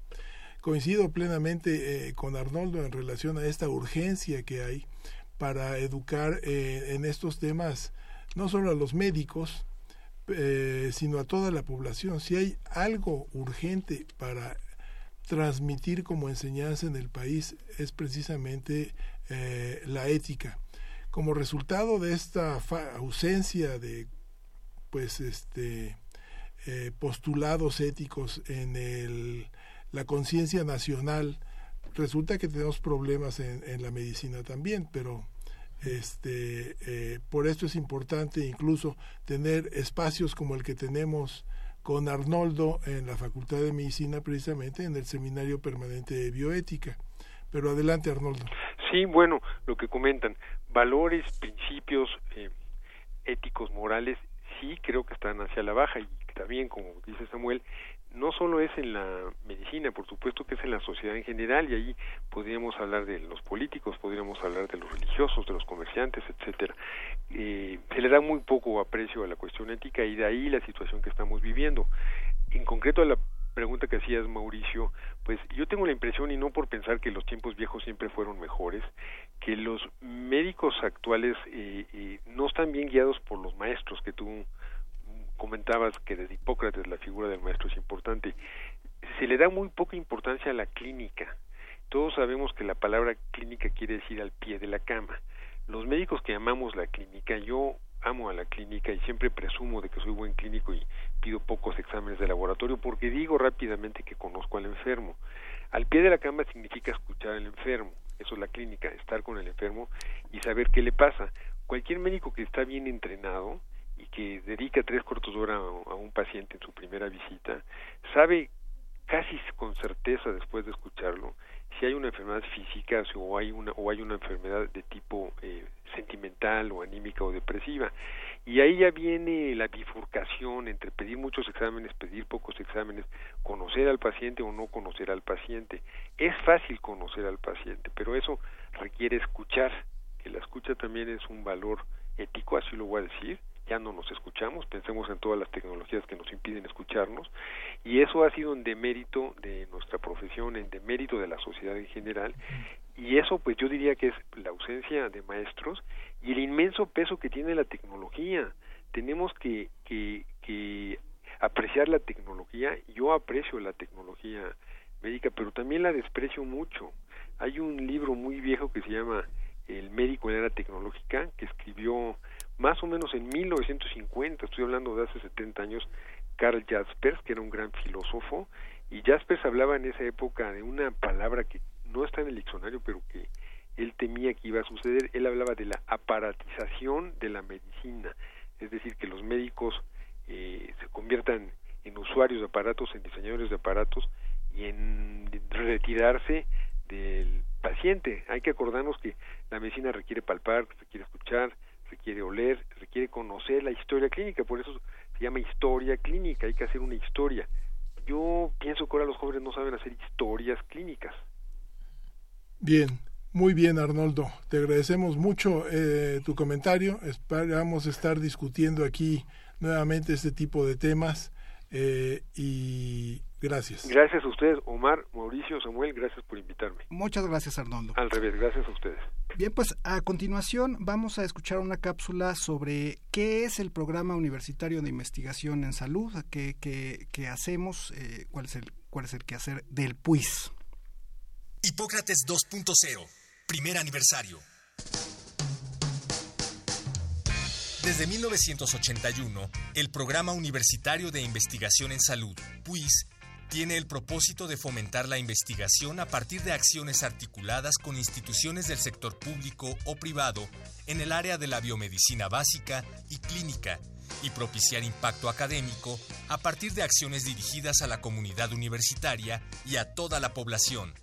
Coincido plenamente eh, con Arnoldo en relación a esta urgencia que hay para educar eh, en estos temas no solo a los médicos, sino a toda la población. Si hay algo urgente para transmitir como enseñanza en el país es precisamente eh, la ética. Como resultado de esta ausencia de pues este eh, postulados éticos en el, la conciencia nacional, resulta que tenemos problemas en, la medicina también, pero este eh, por esto es importante incluso tener espacios como el que tenemos con Arnoldo en la Facultad de Medicina, precisamente en el Seminario Permanente de Bioética. Pero adelante, Arnoldo. Sí, bueno, lo que comentan, valores, principios eh, éticos, morales, sí creo que están hacia la baja y también, como dice Samuel, no solo es en la medicina, por supuesto que es en la sociedad en general y ahí podríamos hablar de los políticos, podríamos hablar de los religiosos, de los comerciantes, etcétera. Eh, se le da muy poco aprecio a la cuestión ética y de ahí la situación que estamos viviendo. En concreto a la pregunta que hacías Mauricio, pues yo tengo la impresión y no por pensar que los tiempos viejos siempre fueron mejores, que los médicos actuales eh, eh, no están bien guiados por los maestros que tú comentabas que desde Hipócrates la figura del maestro es importante, se le da muy poca importancia a la clínica. Todos sabemos que la palabra clínica quiere decir al pie de la cama. Los médicos que amamos la clínica, yo amo a la clínica y siempre presumo de que soy buen clínico y pido pocos exámenes de laboratorio porque digo rápidamente que conozco al enfermo. Al pie de la cama significa escuchar al enfermo, eso es la clínica, estar con el enfermo y saber qué le pasa. Cualquier médico que está bien entrenado que dedica tres cuartos de hora a un paciente en su primera visita, sabe casi con certeza después de escucharlo si hay una enfermedad física o hay una o hay una enfermedad de tipo eh, sentimental o anímica o depresiva. Y ahí ya viene la bifurcación entre pedir muchos exámenes pedir pocos exámenes conocer al paciente o no conocer al paciente. Es fácil conocer al paciente pero eso requiere escuchar. Que la escucha también es un valor ético así lo voy a decir ya no nos escuchamos, pensemos en todas las tecnologías que nos impiden escucharnos, y eso ha sido en demérito de nuestra profesión, en demérito de la sociedad en general, y eso pues yo diría que es la ausencia de maestros y el inmenso peso que tiene la tecnología. Tenemos que, que, que apreciar la tecnología, yo aprecio la tecnología médica, pero también la desprecio mucho. Hay un libro muy viejo que se llama El médico en la era tecnológica, que escribió más o menos en 1950, estoy hablando de hace 70 años, Karl Jaspers, que era un gran filósofo, y Jaspers hablaba en esa época de una palabra que no está en el diccionario, pero que él temía que iba a suceder. Él hablaba de la aparatización de la medicina, es decir, que los médicos eh, se conviertan en usuarios de aparatos, en diseñadores de aparatos y en retirarse del paciente. Hay que acordarnos que la medicina requiere palpar, requiere escuchar, requiere oler, requiere conocer la historia clínica, por eso se llama historia clínica, hay que hacer una historia. Yo pienso que ahora los jóvenes no saben hacer historias clínicas. Bien, muy bien Arnoldo, te agradecemos mucho eh, tu comentario, esperamos estar discutiendo aquí nuevamente este tipo de temas eh, y Gracias. Gracias a ustedes, Omar, Mauricio, Samuel, gracias por invitarme. Muchas gracias, Arnoldo. Al revés, gracias a ustedes. Bien, pues a continuación vamos a escuchar una cápsula sobre qué es el programa universitario de investigación en salud, qué, qué, hacemos, eh, cuál, es el, cuál es el quehacer del PUIS. Hipócrates 2.0, primer aniversario. Desde 1981, el Programa Universitario de Investigación en Salud, PUIS, tiene el propósito de fomentar la investigación a partir de acciones articuladas con instituciones del sector público o privado en el área de la biomedicina básica y clínica y propiciar impacto académico a partir de acciones dirigidas a la comunidad universitaria y a toda la población.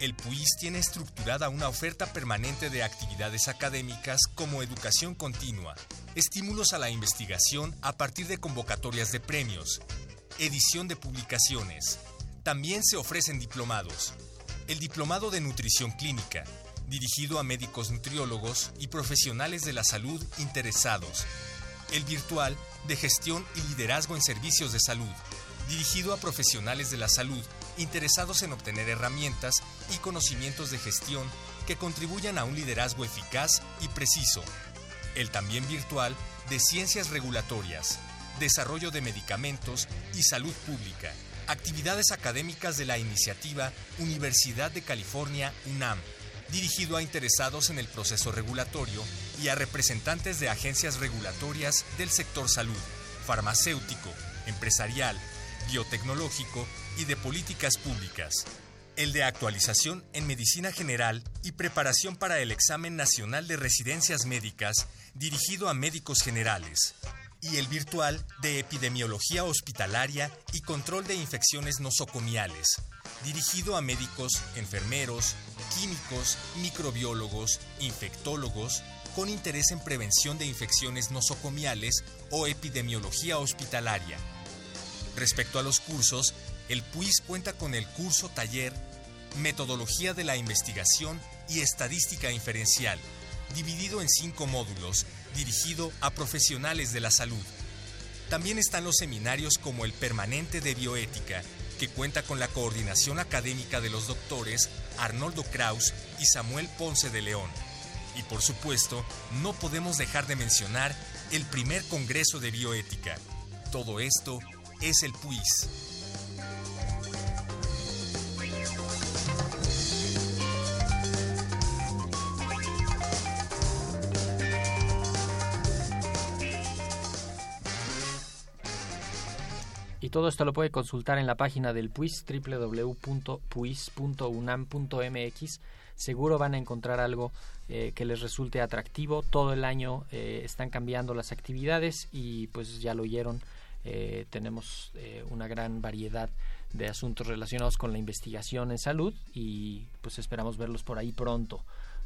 El PUIS tiene estructurada una oferta permanente de actividades académicas como educación continua, estímulos a la investigación a partir de convocatorias de premios, edición de publicaciones. También se ofrecen diplomados. El Diplomado de Nutrición Clínica, dirigido a médicos nutriólogos y profesionales de la salud interesados. El virtual de Gestión y Liderazgo en Servicios de Salud, dirigido a profesionales de la salud interesados en obtener herramientas y conocimientos de gestión que contribuyan a un liderazgo eficaz y preciso. El también virtual de Ciencias Regulatorias, desarrollo de medicamentos y salud pública. Actividades académicas de la iniciativa Universidad de California UNAM, dirigido a interesados en el proceso regulatorio y a representantes de agencias regulatorias del sector salud, farmacéutico, empresarial, biotecnológico y de políticas públicas. El de actualización en medicina general y preparación para el examen nacional de residencias médicas dirigido a médicos generales, y el virtual de Epidemiología Hospitalaria y Control de Infecciones Nosocomiales, dirigido a médicos, enfermeros, químicos, microbiólogos, infectólogos, con interés en prevención de infecciones nosocomiales o epidemiología hospitalaria. Respecto a los cursos, el PUIS cuenta con el curso taller Metodología de la Investigación y Estadística Inferencial, dividido en cinco módulos dirigido a profesionales de la salud. También están los seminarios como el permanente de bioética, que cuenta con la coordinación académica de los doctores Arnoldo Kraus y Samuel Ponce de León. Y por supuesto, no podemos dejar de mencionar el primer Congreso de Bioética. Todo esto es el PUIS. Todo esto lo puede consultar en la página del PUIS, www.puis.unam.mx. Seguro van a encontrar algo eh, que les resulte atractivo. Todo el año eh, están cambiando las actividades y pues ya lo oyeron. Eh, tenemos una gran variedad de asuntos relacionados con la investigación en salud y pues esperamos verlos por ahí pronto.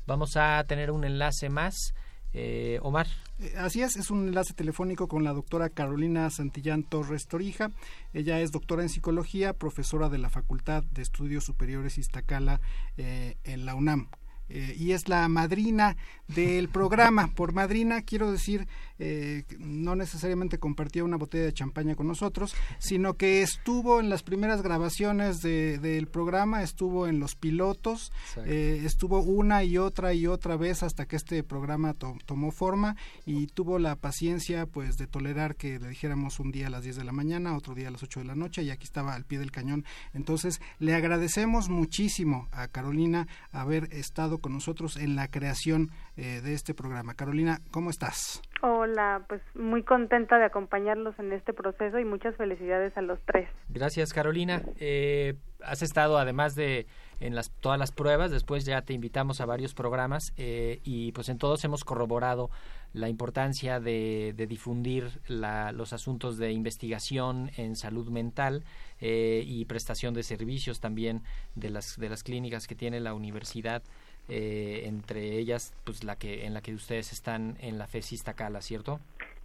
Vamos a tener un enlace más eh, Omar. Eh, así es, es un enlace telefónico con la doctora Carolina Santillán Torres Torija. Ella es doctora en psicología, profesora de la Facultad de Estudios Superiores Iztacala eh, en la UNAM. Eh, y es la madrina del programa. Por madrina quiero decir, eh, no necesariamente compartía una botella de champaña con nosotros, sino que estuvo en las primeras grabaciones del programa, estuvo en los pilotos, eh, estuvo una y otra y otra vez hasta que este programa tomó forma y tuvo la paciencia pues de tolerar que le dijéramos un día a las 10 de la mañana, otro día a las 8 de la noche y aquí estaba al pie del cañón. Entonces le agradecemos muchísimo a Carolina haber estado estado con nosotros en la creación eh, de este programa. Carolina, ¿cómo estás? Hola, pues muy contenta de acompañarlos en este proceso y muchas felicidades a los tres. Gracias, Carolina. Eh, has estado, además de en las, todas las pruebas, después ya te invitamos a varios programas eh, y pues en todos hemos corroborado la importancia de, difundir los asuntos de investigación en salud mental eh, y prestación de servicios también de las, de las clínicas que tiene la universidad. Eh, entre ellas, pues la que en la que ustedes están en la FESIS Tacala, ¿cierto?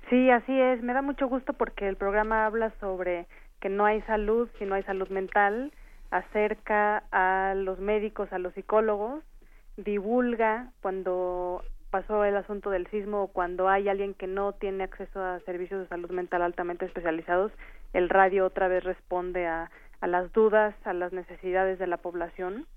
Sí, así es. Me da mucho gusto porque el programa habla sobre que no hay salud si no hay salud mental, acerca a los médicos, a los psicólogos, divulga cuando pasó el asunto del sismo cuando hay alguien que no tiene acceso a servicios de salud mental altamente especializados, el radio otra vez responde a, a las dudas, a las necesidades de la población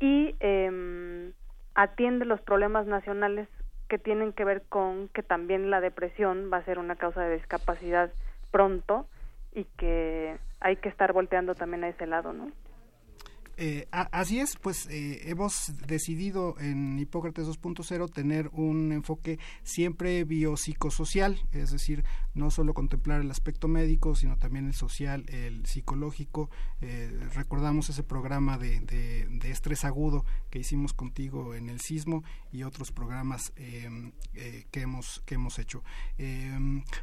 y eh, atiende los problemas nacionales que tienen que ver con que también la depresión va a ser una causa de discapacidad pronto y que hay que estar volteando también a ese lado, ¿no? Eh, así es, pues eh, hemos decidido en Hipócrates 2.0 tener un enfoque siempre biopsicosocial, es decir, no solo contemplar el aspecto médico, sino también el social, el psicológico. Eh, recordamos ese programa de, de, estrés agudo que hicimos contigo en el sismo y otros programas em, que, hemos, que hemos hecho.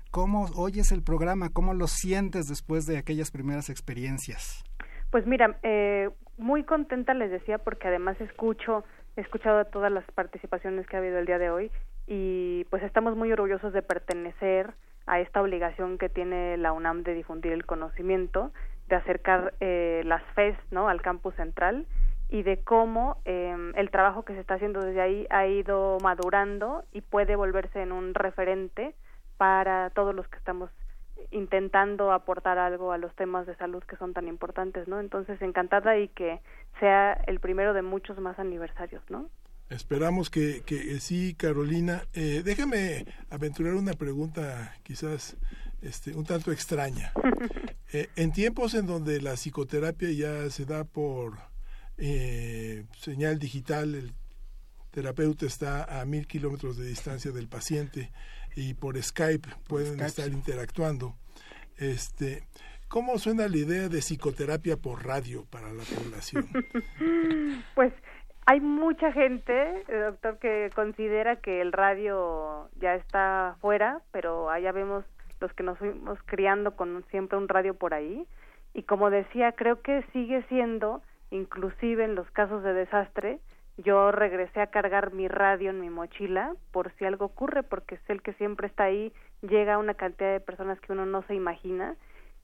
¿Cómo oyes el programa? ¿Cómo lo sientes después de aquellas primeras experiencias? Pues mira, eh, muy contenta les decía porque además escucho, he escuchado todas las participaciones que ha habido el día de hoy y pues estamos muy orgullosos de pertenecer a esta obligación que tiene la UNAM de difundir el conocimiento, de acercar eh, las FES ¿no? al campus central y de cómo eh, el trabajo que se está haciendo desde ahí ha ido madurando y puede volverse en un referente para todos los que estamos intentando aportar algo a los temas de salud que son tan importantes, ¿no? Entonces, encantada y que sea el primero de muchos más aniversarios, ¿no? Esperamos que, que sí, Carolina. Eh, déjame aventurar una pregunta quizás este, un tanto extraña. Eh, en tiempos en donde la psicoterapia ya se da por eh, señal digital, el terapeuta está a mil kilómetros de distancia del paciente, y por Skype pueden estar interactuando. Este, ¿Cómo suena la idea de psicoterapia por radio para la población? pues hay mucha gente, eh, doctor, que considera que el radio ya está fuera, pero allá vemos los que nos fuimos criando con siempre un radio por ahí. Y como decía, creo que sigue siendo, inclusive en los casos de desastre, yo regresé a cargar mi radio en mi mochila por si algo ocurre, porque es el que siempre está ahí, llega una cantidad de personas que uno no se imagina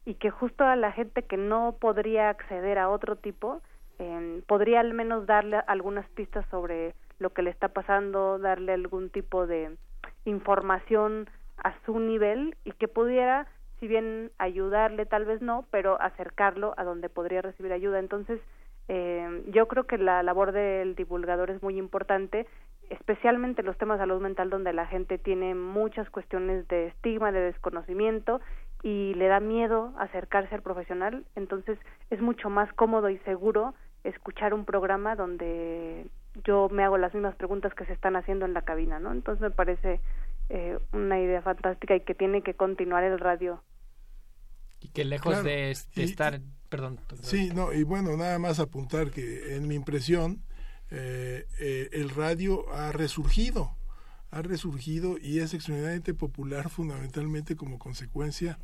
y que justo a la gente que no podría acceder a otro tipo, eh, podría al menos darle algunas pistas sobre lo que le está pasando, darle algún tipo de información a su nivel y que pudiera, si bien ayudarle, tal vez no, pero acercarlo a donde podría recibir ayuda. Entonces, eh, yo creo que la labor del divulgador es muy importante, especialmente los temas de salud mental donde la gente tiene muchas cuestiones de estigma, de desconocimiento y le da miedo acercarse al profesional, entonces es mucho más cómodo y seguro escuchar un programa donde yo me hago las mismas preguntas que se están haciendo en la cabina, ¿no? Entonces me parece eh, una idea fantástica y que tiene que continuar el radio. Y que lejos de, estar Perdón. Sí, no, y bueno, nada más apuntar que en mi impresión eh, eh, el radio ha resurgido, ha resurgido y es extraordinariamente popular fundamentalmente como consecuencia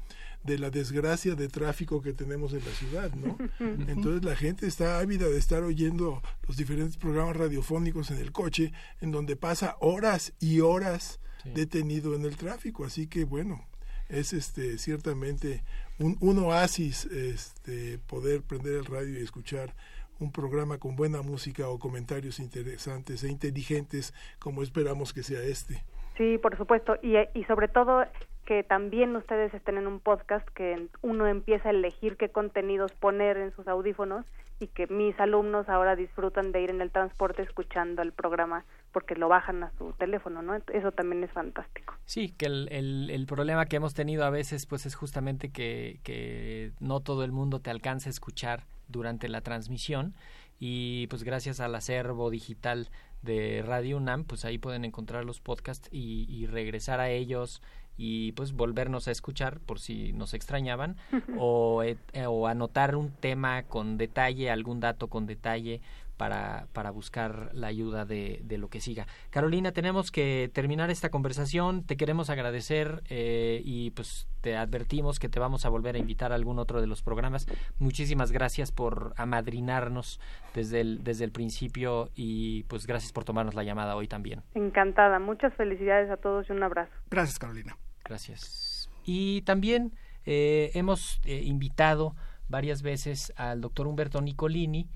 de la desgracia de tráfico que tenemos en la ciudad, ¿no? Entonces la gente está ávida de estar oyendo los diferentes programas radiofónicos en el coche, en donde pasa horas y horas detenido en el tráfico, así que bueno, es este ciertamente un, un oasis este, poder prender el radio y escuchar un programa con buena música o comentarios interesantes e inteligentes como esperamos que sea este. Sí, por supuesto. Y, y sobre todo que también ustedes estén en un podcast que uno empieza a elegir qué contenidos poner en sus audífonos y que mis alumnos ahora disfrutan de ir en el transporte escuchando el programa porque lo bajan a su teléfono, ¿no? Eso también es fantástico. Sí, que el, el, el problema que hemos tenido a veces pues es justamente que, que no todo el mundo te alcanza a escuchar durante la transmisión y pues gracias al acervo digital de Radio UNAM, pues ahí pueden encontrar los podcasts y, y regresar a ellos y pues volvernos a escuchar por si nos extrañaban o, eh, o anotar un tema con detalle, algún dato con detalle para, para buscar la ayuda de, de, lo que siga. Carolina, tenemos que terminar esta conversación. Te queremos agradecer eh, y pues te advertimos que te vamos a volver a invitar a algún otro de los programas. Muchísimas gracias por amadrinarnos desde el, desde el principio y pues gracias por tomarnos la llamada hoy también. Encantada. Muchas felicidades a todos y un abrazo. Gracias, Carolina. Gracias. Y también eh, hemos eh, invitado varias veces al doctor Humberto Nicolini,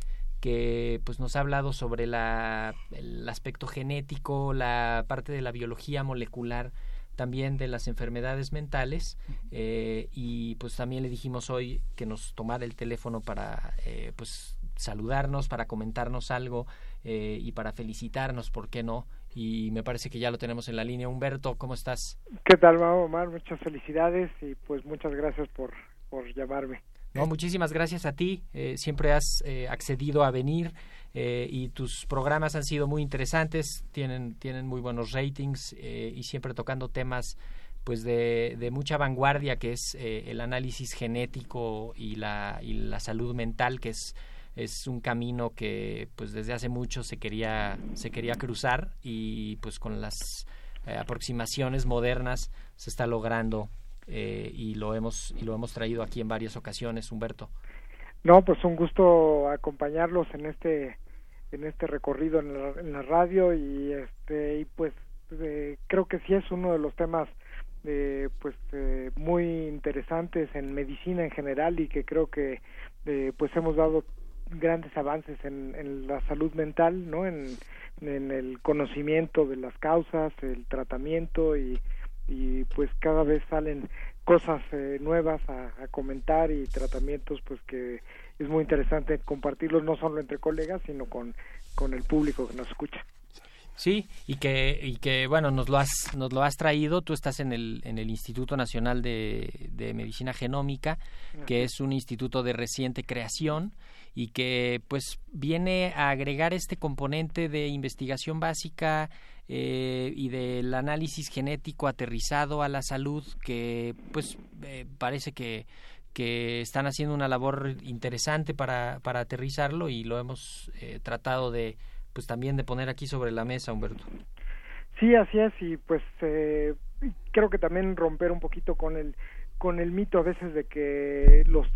que pues nos ha hablado sobre la, el aspecto genético, la parte de la biología molecular, también de las enfermedades mentales eh, y pues también le dijimos hoy que nos tomara el teléfono para eh, pues saludarnos, para comentarnos algo eh, y para felicitarnos, ¿por qué no? Y me parece que ya lo tenemos en la línea. Humberto, ¿cómo estás? ¿Qué tal, Omar? Muchas felicidades y pues muchas gracias por, por llamarme. No, muchísimas gracias a ti. Eh, siempre has eh, accedido a venir eh, y tus programas han sido muy interesantes, tienen, tienen muy buenos ratings y siempre tocando temas pues de, de mucha vanguardia que es el análisis genético y la, y la salud mental que es es un camino que pues desde hace mucho se quería se quería cruzar y pues con las aproximaciones modernas se está logrando eh, y lo hemos y lo hemos traído aquí en varias ocasiones, Humberto. No, pues un gusto acompañarlos en este en este recorrido en la, en la radio y este y pues eh, creo que sí es uno de los temas eh, pues eh, muy interesantes en medicina en general y que creo que eh, pues hemos dado grandes avances en, en la salud mental no en, en el conocimiento de las causas el tratamiento y y pues cada vez salen cosas eh, nuevas a, a, comentar y tratamientos pues que es muy interesante compartirlos no solo entre colegas sino con, con el público que nos escucha. Sí, y que, y que bueno, nos lo has, nos lo has traído, tú estás en el, en el Instituto Nacional de, de Medicina Genómica, que es un instituto de reciente creación y que pues viene a agregar este componente de investigación básica eh, y del análisis genético aterrizado a la salud que pues eh, parece que que están haciendo una labor interesante para, para aterrizarlo y lo hemos eh, tratado de pues también de poner aquí sobre la mesa, Humberto. Sí, así es y pues eh, creo que también romper un poquito con el con el mito a veces de que los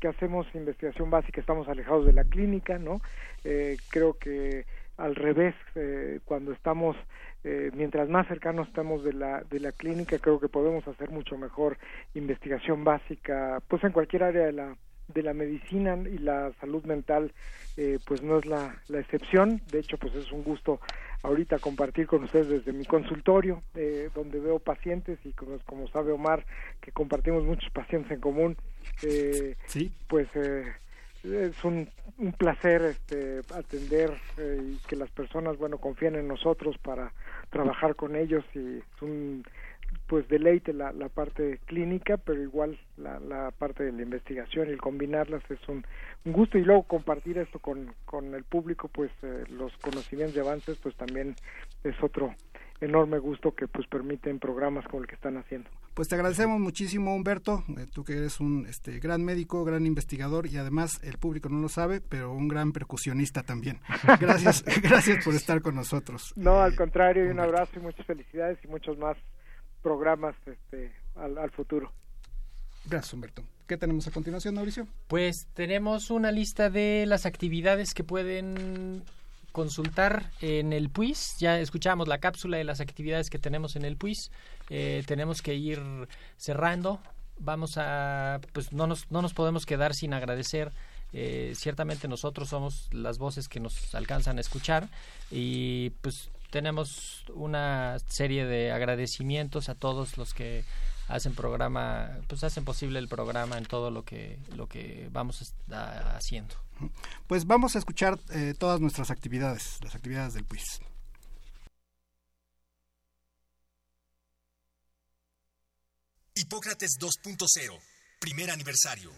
que hacemos investigación básica estamos alejados de la clínica, ¿no? Eh, creo que al revés, eh, cuando estamos, eh, mientras más cercanos estamos de la, de la clínica, creo que podemos hacer mucho mejor investigación básica, pues en cualquier área de la, de la medicina y la salud mental, eh, pues no es la, la excepción. De hecho, pues es un gusto ahorita compartir con ustedes desde mi consultorio, eh, donde veo pacientes y como, como, sabe Omar, que compartimos muchos pacientes en común, eh, sí. pues eh, es un, un placer este, atender eh, y que las personas, bueno, confíen en nosotros para trabajar con ellos y es un pues deleite la, la parte clínica, pero igual la, la parte de la investigación y el combinarlas es un, un gusto y luego compartir esto con, con el público, pues eh, los conocimientos de avances, pues también es otro enorme gusto que pues permiten programas como el que están haciendo. Pues te agradecemos muchísimo Humberto, eh, tú que eres un este, gran médico, gran investigador y además el público no lo sabe, pero un gran percusionista también. Gracias, gracias por estar con nosotros. No, al contrario, y un abrazo y muchas felicidades y muchos más programas este, al, al futuro. Gracias, Humberto. ¿Qué tenemos a continuación, Mauricio? Pues tenemos una lista de las actividades que pueden consultar en el PUIS. Ya escuchamos la cápsula de las actividades que tenemos en el PUIS. Eh, tenemos que ir cerrando. Vamos a, pues no nos, no nos podemos quedar sin agradecer. Eh, ciertamente nosotros somos las voces que nos alcanzan a escuchar y pues tenemos una serie de agradecimientos a todos los que hacen programa, pues hacen posible el programa en todo lo que lo que vamos haciendo. Pues vamos a escuchar eh, todas nuestras actividades, las actividades del PUIS. Hipócrates 2.0, primer aniversario.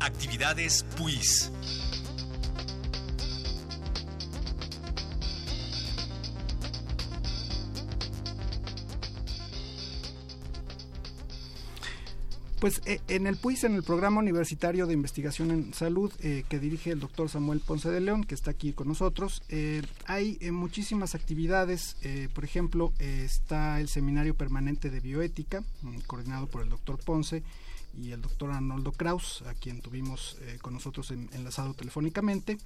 Actividades PUIS. Pues eh, en el PUIS, en el Programa Universitario de Investigación en Salud eh, que dirige el doctor Samuel Ponce de León, que está aquí con nosotros, eh, hay muchísimas actividades. por ejemplo, está el Seminario Permanente de Bioética, mm, coordinado por el doctor Ponce, y el doctor Arnoldo Kraus, a quien tuvimos eh, con nosotros enlazado telefónicamente.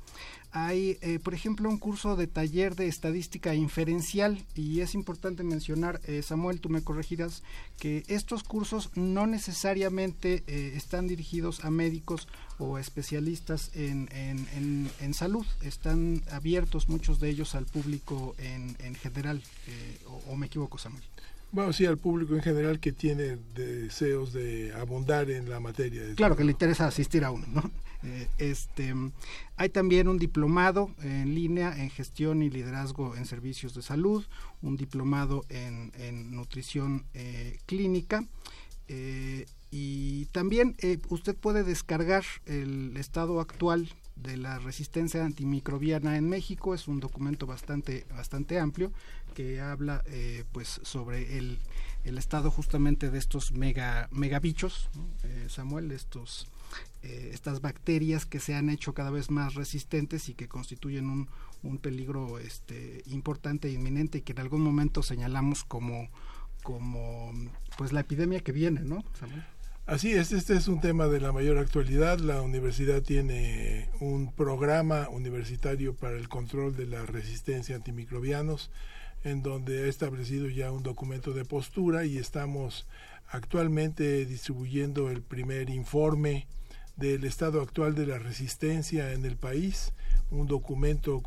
Hay, eh, por ejemplo, un curso de taller de estadística inferencial y es importante mencionar, eh, Samuel, tú me corregirás, que estos cursos no necesariamente están dirigidos a médicos o especialistas en, en, salud, están abiertos muchos de ellos al público en, en general, o me equivoco, Samuel. Bueno, sí, al público en general que tiene deseos de abundar en la materia. Claro, que le interesa asistir a uno, ¿no? Eh, este, hay también un diplomado en línea en gestión y liderazgo en servicios de salud, un diplomado en, nutrición eh, clínica. Eh, y también usted puede descargar el estado actual de la resistencia antimicrobiana en México. Es un documento bastante, bastante amplio que habla eh, pues sobre el, el, estado justamente de estos mega megabichos, eh, Samuel, estos eh, estas bacterias que se han hecho cada vez más resistentes y que constituyen un, un peligro este importante e inminente y que en algún momento señalamos como como pues la epidemia que viene, ¿no? Samuel? Así es, este es un tema de la mayor actualidad. La universidad tiene un programa universitario para el control de la resistencia a antimicrobianos en donde ha establecido ya un documento de postura y estamos actualmente distribuyendo el primer informe del estado actual de la resistencia en el país, un documento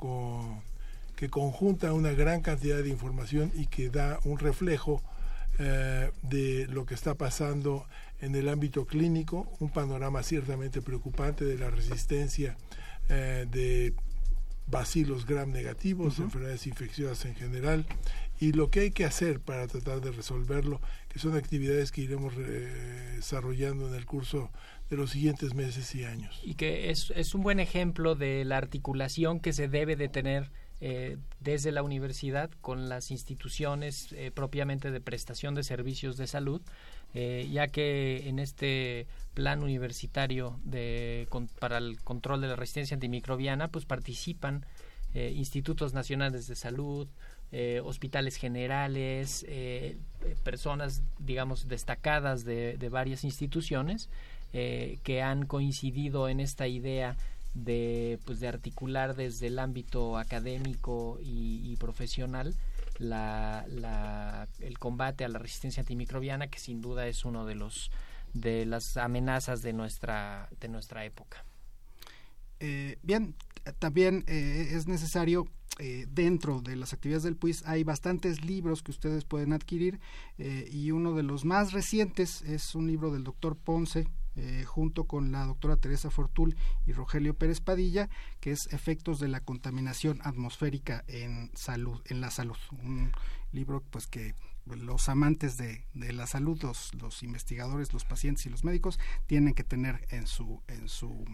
que conjunta una gran cantidad de información y que da un reflejo eh, de lo que está pasando en el ámbito clínico, un panorama ciertamente preocupante de la resistencia eh, de bacilos gram negativos, enfermedades infecciosas en general, y lo que hay que hacer para tratar de resolverlo, que son actividades que iremos eh, desarrollando en el curso de los siguientes meses y años. Y que es, es un buen ejemplo de la articulación que se debe de tener eh, desde la universidad con las instituciones eh, propiamente de prestación de servicios de salud, ya que en este plan universitario de, para el control de la resistencia antimicrobiana, pues participan eh, institutos nacionales de salud, eh, hospitales generales, eh, personas, digamos, destacadas de, varias instituciones que han coincidido en esta idea de, pues, de articular desde el ámbito académico y, profesional la, el combate a la resistencia antimicrobiana, que sin duda es uno de los de las amenazas de nuestra, de nuestra época. Eh, bien, también eh, es necesario eh, dentro de las actividades del PUIS hay bastantes libros que ustedes pueden adquirir y uno de los más recientes es un libro del doctor Ponce junto con la doctora Teresa Fortul y Rogelio Pérez Padilla que es efectos de la contaminación atmosférica en salud en la salud un libro pues que los amantes de, de la salud, los, los, investigadores, los pacientes y los médicos tienen que tener en su, en su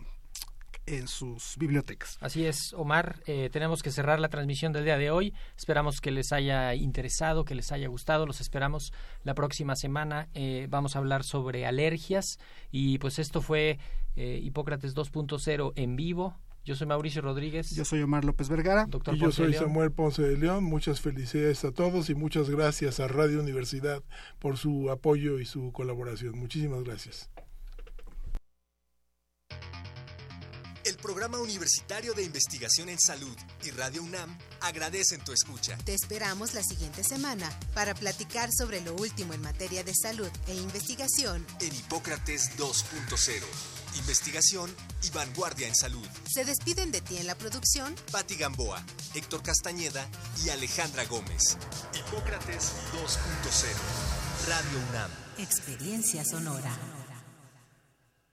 en sus bibliotecas. Así es, Omar. Eh, tenemos que cerrar la transmisión del día de hoy. Esperamos que les haya interesado, que les haya gustado. Los esperamos la próxima semana. Eh, vamos a hablar sobre alergias y pues esto fue eh, Hipócrates 2.0 en vivo. Yo soy Mauricio Rodríguez. Yo soy Omar López Vergara. Doctor y yo soy Samuel Ponce de León. Muchas felicidades a todos y muchas gracias a Radio Universidad por su apoyo y su colaboración. Muchísimas gracias. El Programa Universitario de Investigación en Salud y Radio UNAM agradecen tu escucha. Te esperamos la siguiente semana para platicar sobre lo último en materia de salud e investigación en Hipócrates 2.0 investigación y vanguardia en salud. Se despiden de ti en la producción Patti Gamboa, Héctor Castañeda y Alejandra Gómez. Hipócrates 2.0, Radio UNAM. Experiencia sonora.